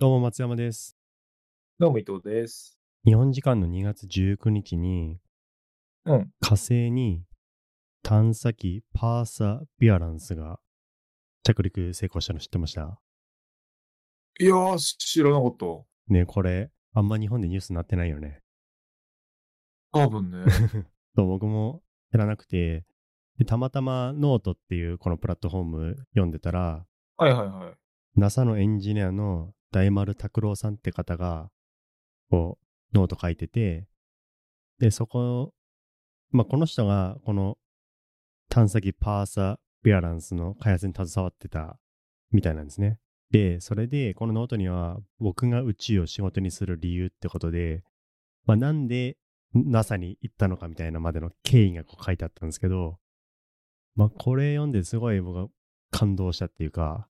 どうも松山です。どうも伊藤です。日本時間の2月19日にうん。火星に探査機パーサビアランスが着陸成功したの知ってました？いやー、知らなかった。ねこれあんま日本でニュースになってないよね。多分ね。そう僕も知らなくてでたまたまノートっていうこのプラットフォーム読んでたらはいはいはい。NASA のエンジニアの大丸拓郎さんって方が、こう、ノート書いてて、で、そこ、まあ、この人が、この探査機パーサビアランスの開発に携わってたみたいなんですね。で、それで、このノートには、僕が宇宙を仕事にする理由ってことで、まあ、なんで NASA に行ったのかみたいなまでの経緯がこう書いてあったんですけど、まあ、これ読んですごい僕は感動したっていうか。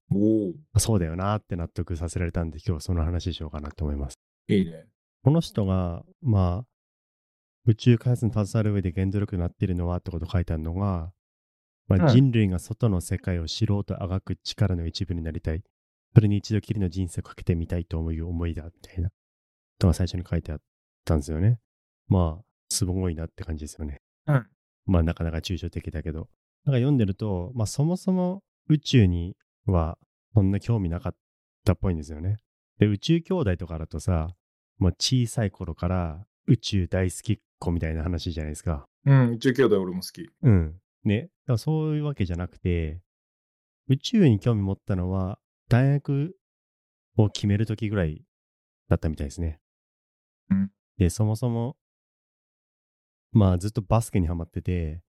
そうだよなって納得させられたんで今日はその話しようかなって思います。いいね。この人が、まあ、宇宙開発に携わる上で原動力になっているのはってこと書いてあるのが、まあ、うん人類が外の世界を知ろうとあがく力の一部になりたい。それに一度きりの人生をかけてみたいと思う思いだ、みたいな。とが最初に書いてあったんですよね。まあ、すごいなって感じですよね。うん。まあ、なかなか抽象的だけど。なんか読んでると、まあ、そもそも宇宙にはそんな興味なかったっぽいんですよね。で、宇宙兄弟とかだとさ、もう小さい頃から宇宙大好きっ子みたいな話じゃないですか。うん、宇宙兄弟俺も好き。うん。ね。だからそういうわけじゃなくて、宇宙に興味持ったのは、大学を決めるときぐらいだったみたいですね。うん。で、そもそも、まあずっとバスケにハマってて、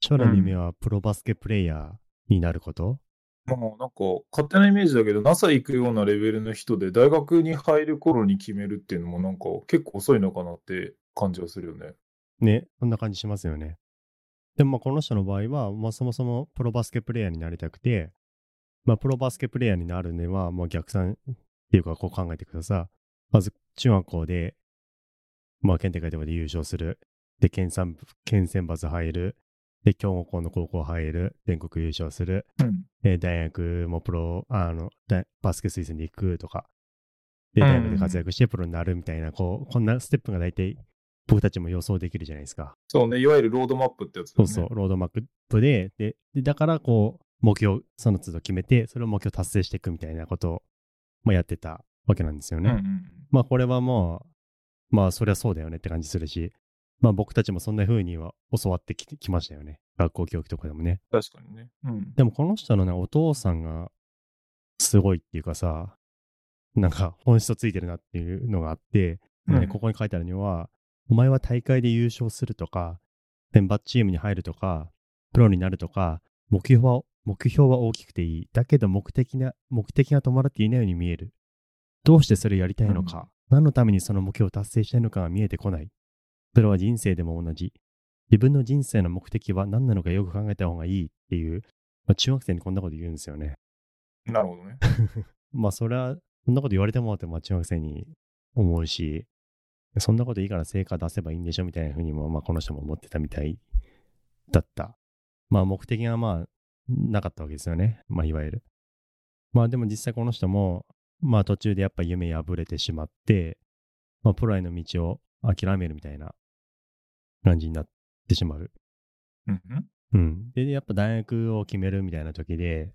将来の夢はプロバスケプレイヤーになること、まあなんか勝手なイメージだけど NASA 行くようなレベルの人で大学に入る頃に決めるっていうのもなんか結構遅いのかなって感じはするよね。ね、そんな感じしますよね。でもまあこの人の場合は、まあそもそもプロバスケプレイヤーになりたくて、まあプロバスケプレイヤーになるには、もう逆算っていうかこう考えてください。まず中学校で、まあ県大会とかで優勝する。で、県選県選抜入る。で、強豪校の高校入る。全国優勝する。うん。で、大学もプロ、あの、大バスケ推薦で行くとか。で、うん大学で活躍してプロになるみたいな、こう、こんなステップが大体僕たちも予想できるじゃないですか。そうね、いわゆるロードマップってやつね。そうそう、ロードマップで、で、でだからこう、目標、その都度決めて、それを目標達成していくみたいなことを、まあ、やってたわけなんですよね。うんうんうん。まあ、これはもう、まあ、そりゃそうだよねって感じするし、まあ、僕たちもそんな風には教わってききましたよね。学校教育とかでもね。確かにね。うん。でも、この人のね、お父さんが、すごいっていうかさ、なんか本質をついてるなっていうのがあって、うここに書いてあるには、お前は大会で優勝するとか、選抜チームに入るとか、プロになるとか、目標は、目標は大きくていい。だけど目的な、目的が止まっていないように見える。どうしてそれをやりたいのか、何のためにその目標を達成したいのかが見えてこない。それは人生でも同じ。自分の人生の目的は何なのかよく考えた方がいいっていう、まあ、中学生にこんなこと言うんですよね。なるほどね。まあそれは、そんなこと言われてもって、まあ中学生に思うし、そんなこといいから成果出せばいいんでしょみたいなふうにも、まあこの人も思ってたみたいだった。まあ目的がまあなかったわけですよね。まあいわゆる。まあでも実際この人も、まあ途中でやっぱ夢破れてしまって、まあプロへの道を諦めるみたいな感じになってしまう。うんうん。うん。で、やっぱ大学を決めるみたいな時で、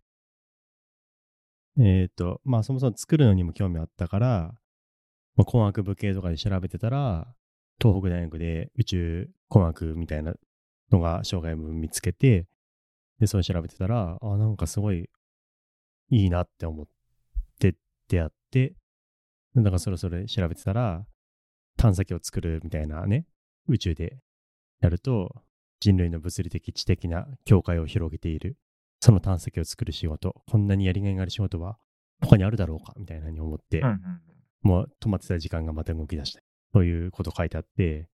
えっ、と、まあそもそも作るのにも興味あったから、まあ、工学部系とかで調べてたら、東北大学で宇宙工学みたいなのが障害部見つけて、で、それ調べてたら、あ、なんかすごいいいなって思って出会って、だからそろそろ調べてたら、探査機を作るみたいなね、宇宙でやると、人類の物理的知的な境界を広げている。その探査機を作る仕事、こんなにやりがいがある仕事は他にあるだろうかみたいなふうに思って、うんうんもう止まってた時間がまた動き出した。ということ書いてあって、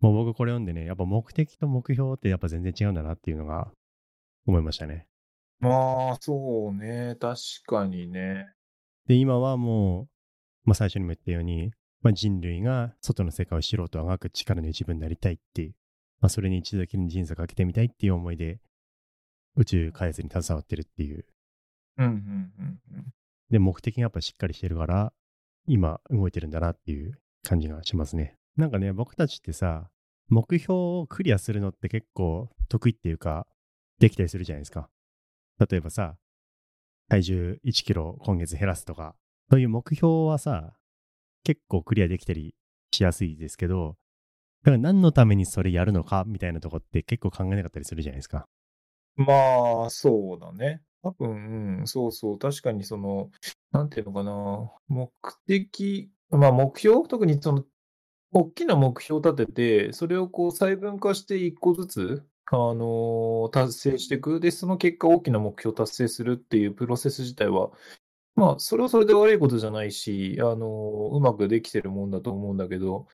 もう僕これ読んでね、やっぱ目的と目標ってやっぱ全然違うんだなっていうのが思いましたね。まあ、そうね。確かにね。で、今はもう、まあ最初にも言ったように、まあ、人類が外の世界を知ろうとあがく力の一部になりたいっていう、まあそれに一度きりに人生をかけてみたいっていう思いで、宇宙開発に携わってるっていう。うんうんうんうん。で、目的がやっぱしっかりしてるから、今動いてるんだなっていう感じがしますね。なんかね、僕たちってさ、目標をクリアするのって結構得意っていうか、できたりするじゃないですか。例えばさ、体重1キロ今月減らすとか、そういう目標はさ、結構クリアできたりしやすいですけど、だから何のためにそれやるのかみたいなとこって結構考えなかったりするじゃないですか。まあ、そうだね。多分、うん、そうそう。確かにその、なんていうのかな。目的、まあ目標？特にその、大きな目標を立てて、それをこう細分化して一個ずつ、あのー達成していく。で、その結果大きな目標を達成するっていうプロセス自体は、まあ、それはそれで悪いことじゃないし、あのーうまくできてるもんだと思うんだけど、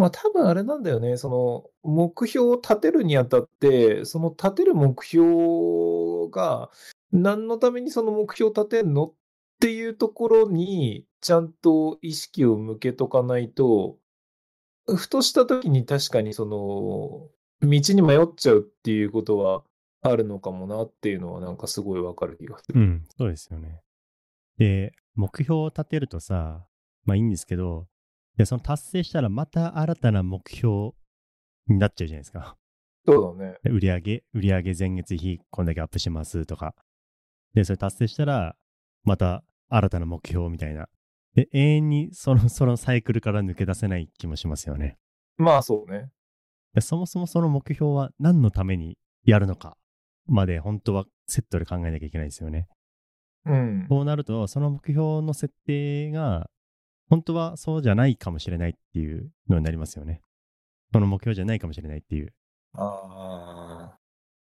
まあ多分あれなんだよね。その目標を立てるにあたって、その立てる目標が何のためにその目標を立てんのっていうところにちゃんと意識を向けとかないと、ふとした時に確かにその道に迷っちゃうっていうことはあるのかもなっていうのはなんかすごいわかる気がする。うん、そうですよね。で、目標を立てるとさ、まあいいんですけど、でその達成したらまた新たな目標になっちゃうじゃないですか。そうだね。で売上売上前月比こんだけアップしますとか。で、それ達成したら、また新たな目標みたいな。で、永遠にその、そのサイクルから抜け出せない気もしますよね。まあそうね。でそもそもその目標は何のためにやるのかまで本当はセットで考えなきゃいけないですよね。うん。そうなると、その目標の設定が、本当はそうじゃないかもしれないっていうのになりますよね。その目標じゃないかもしれないっていう。ああ。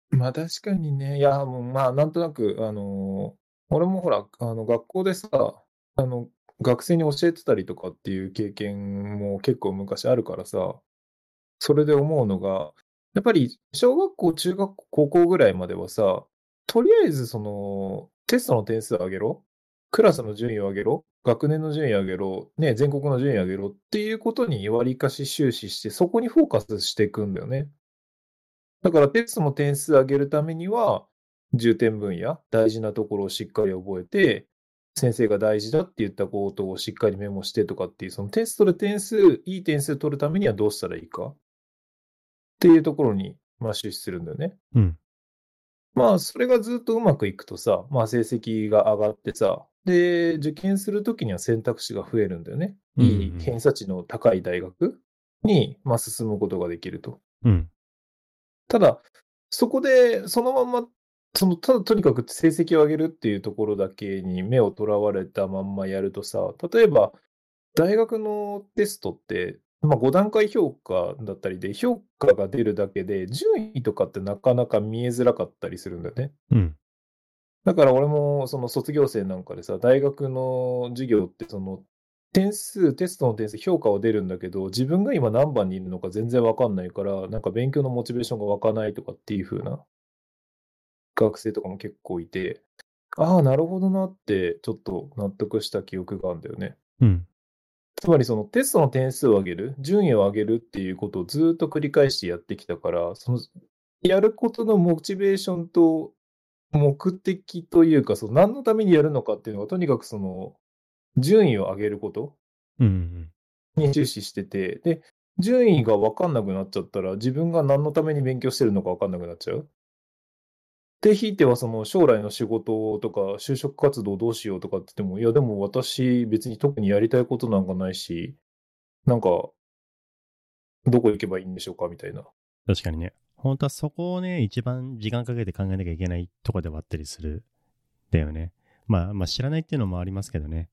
まあ確かにね。いや、もうまあなんとなく、あのー俺もほら、あの学校でさ、あの、学生に教えてたりとかっていう経験も結構昔あるからさ、それで思うのが、やっぱり小学校、中学校、高校ぐらいまではさ、とりあえずその、テストの点数上げろ、クラスの順位を上げろ、学年の順位を上げろ、ね、全国の順位を上げろっていうことにわりかし終始して、そこにフォーカスしていくんだよね。だからテストの点数上げるためには、重点分野、大事なところをしっかり覚えて、先生が大事だって言ったことをしっかりメモしてとかっていう、そのテストで点数、いい点数取るためにはどうしたらいいかっていうところに、まあ、終始するんだよね。うん。まあ、それがずっとうまくいくとさ、まあ、成績が上がってさ、で、受験するときには選択肢が増えるんだよね。いい偏差値の高い大学に、まあ、進むことができると。うん。ただ、そこで、そのまま、その、ただとにかく成績を上げるっていうところだけに目をとらわれたまんまやるとさ、例えば、大学のテストって、まあ、5段階評価だったりで、評価が出るだけで、順位とかってなかなか見えづらかったりするんだよね。うん。だから俺も、その卒業生なんかでさ、大学の授業って、その、点数、テストの点数、評価は出るんだけど、自分が今何番にいるのか全然わかんないから、なんか勉強のモチベーションが湧かないとかっていう風な学生とかも結構いて、ああ、なるほどなって、ちょっと納得した記憶があるんだよね。うん。つまりそのテストの点数を上げる、順位を上げるっていうことをずっと繰り返してやってきたから、そのやることのモチベーションと目的というか、その何のためにやるのかっていうのが、とにかくその順位を上げること。に終始してて、で、順位が分かんなくなっちゃったら、自分が何のために勉強してるのか分かんなくなっちゃう。で、ひいてはその将来の仕事とか就職活動どうしようとかって言っても、いやでも私別に特にやりたいことなんかないし、なんか、どこ行けばいいんでしょうかみたいな。確かにね。本当はそこをね、一番時間かけて考えなきゃいけないとこではあったりする。だよね。まあ、まあ知らないっていうのもありますけどね。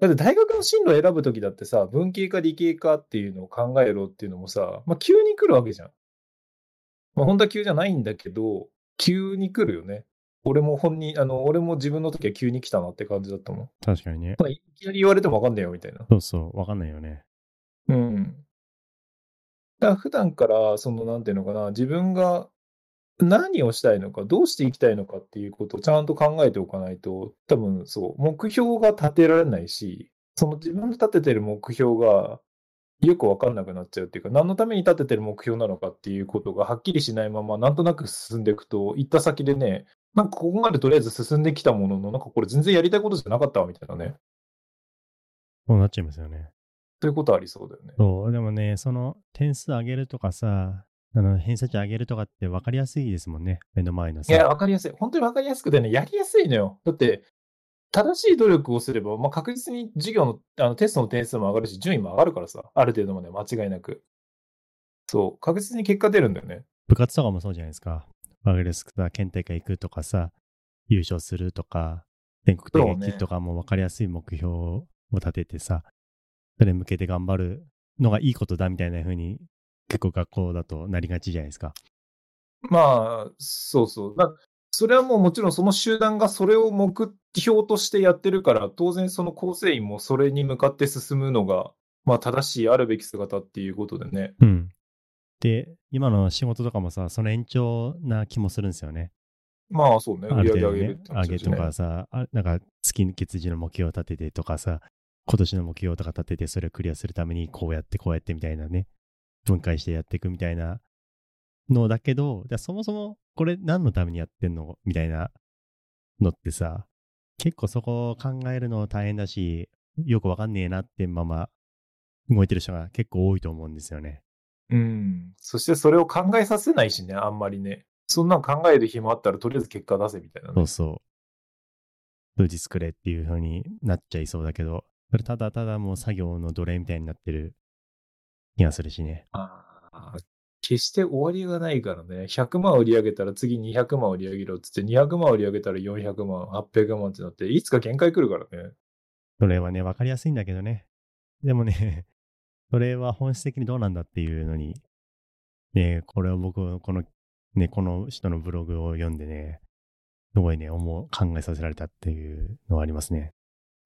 だって大学の進路を選ぶときだってさ、文系か理系かっていうのを考えろっていうのもさ、まあ急に来るわけじゃん。まあ本当は急じゃないんだけど、急に来るよね。俺も本人、あの、俺も自分の時は急に来たなって感じだったもん。確かにね。まあいきなり言われてもわかんねえよみたいな。そうそう、わかんないよね。うん。だから普段から、その、なんていうのかな、自分が何をしたいのか、どうしていきたいのかっていうことをちゃんと考えておかないと、多分そう、目標が立てられないし、その自分の立ててる目標がよくわかんなくなっちゃうっていうか、何のために立ててる目標なのかっていうことがはっきりしないまま、なんとなく進んでいくと、行った先でね、なんかここまでとりあえず進んできたものの、なんかこれ全然やりたいことじゃなかったわみたいなね。そうなっちゃいますよね。そういうことありそうだよね。そう、でもね、その点数上げるとかさ、あの偏差値上げるとかって分かりやすいですもんね。目の前のさ。いや、わかりやすい。本当にわかりやすくてね、やりやすいのよ。だって、正しい努力をすれば、まあ、確実に授業のあのテストの点数も上がるし、順位も上がるからさ、ある程度まで間違いなく。そう、確実に結果出るんだよね。部活とかもそうじゃないですか。わかりやすくさ、県大会行くとかさ、優勝するとか、全国そうね的とかも分かりやすい目標を立ててさ、それに向けて頑張るのがいいことだみたいな風に、結構学校だとなりがちじゃないですか。まあ、そうそう。まあ、それはもうもちろんその集団がそれを目標としてやってるから、当然その構成員もそれに向かって進むのが、まあ正しいあるべき姿っていうことでね。うん。で、今の仕事とかもさ、その延長な気もするんですよね。まあそうね、あ売り上げ上げるって、上げとかさ、あなんか月月次の目標を立ててとかさ、今年の目標とか立ててそれをクリアするためにこうやってこうやってみたいなね、分解してやっていくみたいなのだけど、じゃあそもそもこれ何のためにやってんの？みたいなのってさ、結構そこを考えるの大変だし、よくわかんねえなってまま動いてる人が結構多いと思うんですよね。うん。そしてそれを考えさせないしね、あんまりね。そんなん考える暇あったらとりあえず結果出せみたいなね、そうそう。数字作れっていう風になっちゃいそうだけど、それただただもう作業の奴隷みたいになってる気がするしね。ああ決して終わりがないからね。100万売り上げたら次200万売り上げろっつって、200万売り上げたら400万、800万ってなって、いつか限界来るからね。それはね、わかりやすいんだけどね。でもね、それは本質的にどうなんだっていうのに、ね、これを僕、この、ね、この人のブログを読んでね、すごいね、思う、考えさせられたっていうのはありますね。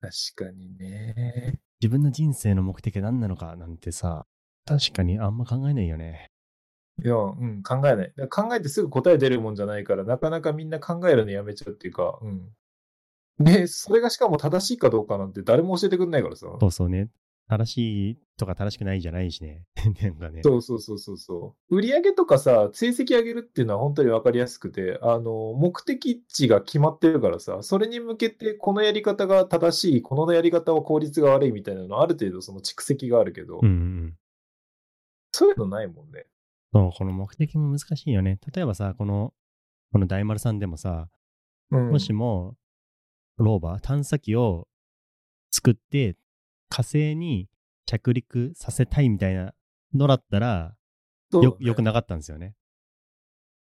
確かにね。自分の人生の目的は何なのかなんてさ、確かにあんま考えないよね。いや、うん、考えない。考えてすぐ答え出るもんじゃないから、なかなかみんな考えるのやめちゃうっていうか、うん。で、それがしかも正しいかどうかなんて誰も教えてくんないからさ。そうそうね。正しいとか正しくないじゃないしね。なんかね。そうそうそうそうそう。売上とかさ、成績上げるっていうのは本当にわかりやすくて、あの、目的値が決まってるからさ、それに向けてこのやり方が正しい、このやり方は効率が悪いみたいなのある程度その蓄積があるけど、うんうんうん。そういうのないもんね。そう、この目的も難しいよね。例えばさ、この、この大丸さんでもさ、うん。もしも、ローバー、探査機を作って、火星に着陸させたいみたいなのだったら、よ、よくなかったんですよね。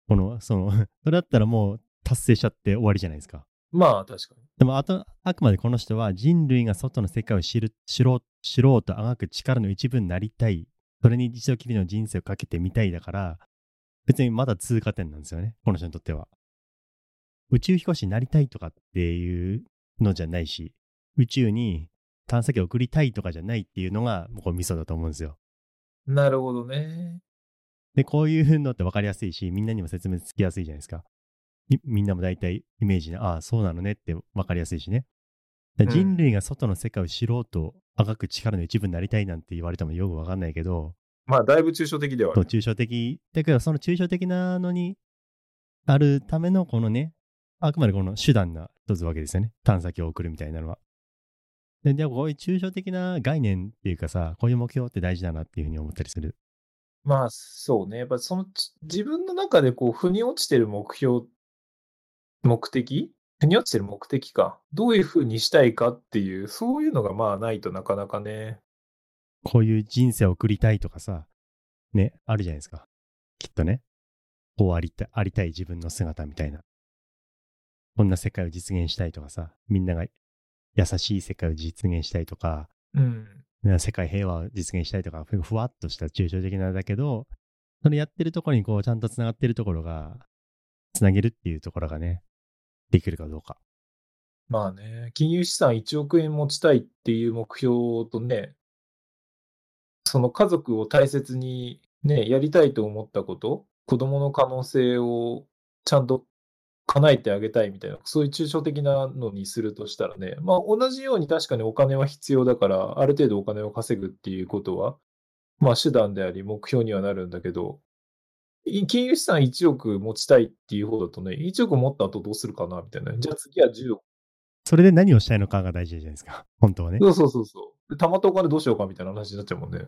この、その、それだったらもう達成しちゃって終わりじゃないですか。まあ確かに。でも、あと、あくまでこの人は人類が外の世界を知る、知ろう、知ろうとあがく力の一部になりたい。それに一度きりの人生をかけてみたいだから、別にまだ通過点なんですよね。この人にとっては。宇宙飛行士になりたいとかっていうのじゃないし、宇宙に探査機を送りたいとかじゃないっていうのが、これミソだと思うんですよ。なるほどね。で、こういうのって分かりやすいし、みんなにも説明つきやすいじゃないですか。みみんなも大体イメージに、ああ、そうなのねって分かりやすいしね。人類が外の世界を知ろうとあがく力の一部になりたいなんて言われてもよく分かんないけど、まあだいぶ抽象的ではある。抽象的。だけど、その抽象的なのにあるためのこのね、あくまでこの手段な一つわけですよね。探査機を送るみたいなのは。で、でもこういう抽象的な概念っていうかさ、こういう目標って大事だなっていうふうに思ったりする。まあそうね。やっぱそのち自分の中でこう腑に落ちてる目標、目的腑に落ちてる目的か。どういう風にしたいかっていう、そういうのがまあないとなかなかね。こういう人生を送りたいとかさ、ね、あるじゃないですか。きっとね。こうありたい、ありたい自分の姿みたいな。こんな世界を実現したいとかさ、みんなが優しい世界を実現したいとか、うん。ね世界平和を実現したいとか、ふふわっとした抽象的なんだけど、それやってるところにこうちゃんと繋がってるところが、繋げるっていうところがね、できるかどうか。まあね、金融資産1億円持ちたいっていう目標とね、その家族を大切にね、やりたいと思ったこと、子供の可能性をちゃんと叶えてあげたいみたいな、そういう抽象的なのにするとしたらね、まあ同じように確かにお金は必要だから、ある程度お金を稼ぐっていうことは、まあ手段であり目標にはなるんだけど、金融資産1億持ちたいっていう方だとね、1億持った後どうするかなみたいな。じゃあ次は10億それで何をしたいのかが大事じゃないですか。本当はね。そうそうそうそう。で貯まったお金どうしようかみたいな話になっちゃうもんね。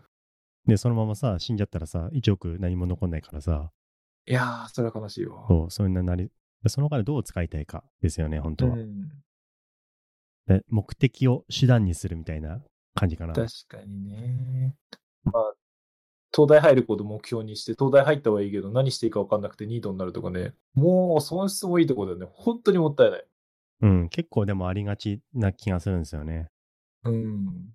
で、そのままさ、死んじゃったらさ、1億何も残んないからさ、いやー、それは悲しいわ。そう、そんななり、そのお金どう使いたいかですよね、本当は。う目的を手段にするみたいな感じかな。確かにね。まあ、東大入ること目標にして、東大入ったはいいけど、何していいか分かんなくてニートになるとかね。もう、損失もいいとこだよね。本当にもったいない。うん、結構でもありがちな気がするんですよね。うん。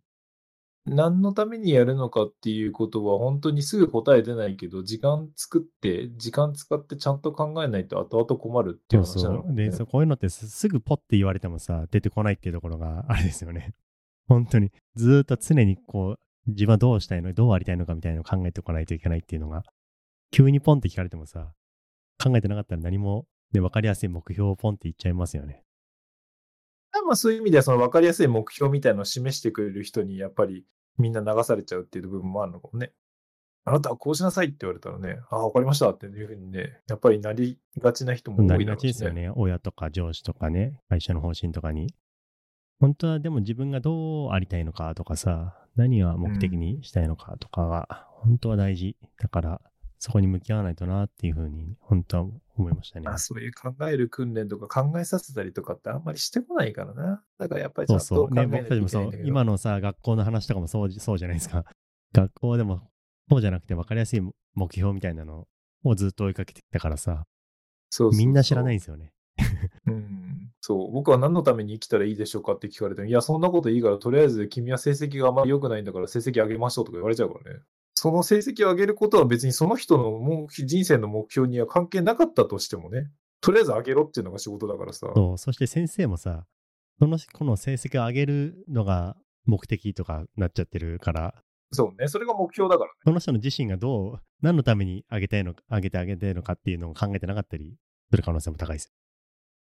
何のためにやるのかっていうことは本当にすぐ答え出ないけど、時間作って、時間使ってちゃんと考えないと後々困るっていうそうそう。話なのねで、そうこういうのってすすぐポッて言われてもさ、出てこないっていうところがあれですよね。本当に。ずーっと常にこう、自分はどうしたいのどうありたいのかみたいなのを考えておかないといけないっていうのが、急にポンって聞かれてもさ、考えてなかったら何も、ね、分かりやすい目標をポンって言っちゃいますよね。まあそういう意味ではその分かりやすい目標みたいなのを示してくれる人にやっぱりみんな流されちゃうっていう部分もあるのかもね。あなたはこうしなさいって言われたらね、ああ、分かりましたっていうふうにね、やっぱりなりがちな人も多いなりがちですよね。親とか上司とかね、会社の方針とかに。本当はでも自分がどうありたいのかとかさ、何が目的にしたいのかとかが、本当は大事。だから、そこに向き合わないとなっていうふうに、本当は思いましたねまあ、。そういう考える訓練とか考えさせたりとかってあんまりしてこないからな。だからやっぱりそうんそう。ね、と考えないと僕たちもそう。今のさ、学校の話とかもそうそうじゃないですか。学校でも、そうじゃなくて分かりやすい目標みたいなのをずっと追いかけてきたからさ、そうそうそうみんな知らないんですよね。うん。そう。僕は何のために生きたらいいでしょうかって聞かれても、いや、そんなこといいから、とりあえず君は成績があまり良くないんだから成績上げましょうとか言われちゃうからね。その成績を上げることは別にその人の人生の目標には関係なかったとしてもね、とりあえず上げろっていうのが仕事だからさ。そう。そして先生もさ、その、この成績を上げるのが目的とかなっちゃってるから、そうね。それが目標だからね。その人の自身がどう、何のために上げたいのか、上げてあげたいのかっていうのを考えてなかったりする可能性も高いです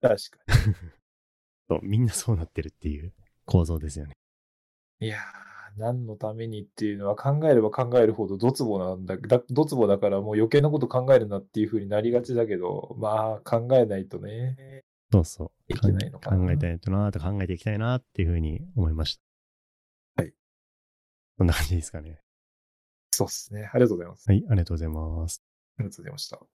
確かよ。そうみんなそうなってるっていう構造ですよね。に。いやー、何のためにっていうのは考えれば考えるほどドツボなんだ、だドツボだからもう余計なこと考えるなっていう風になりがちだけど、まあ考えないとね。そうそう。いけないのかな考えたいとなと考えていきたいなっていうふうに思いました。はい。そんな感じですかね。そうですね。ありがとうございます。はい、ありがとうございます。ありがとうございました。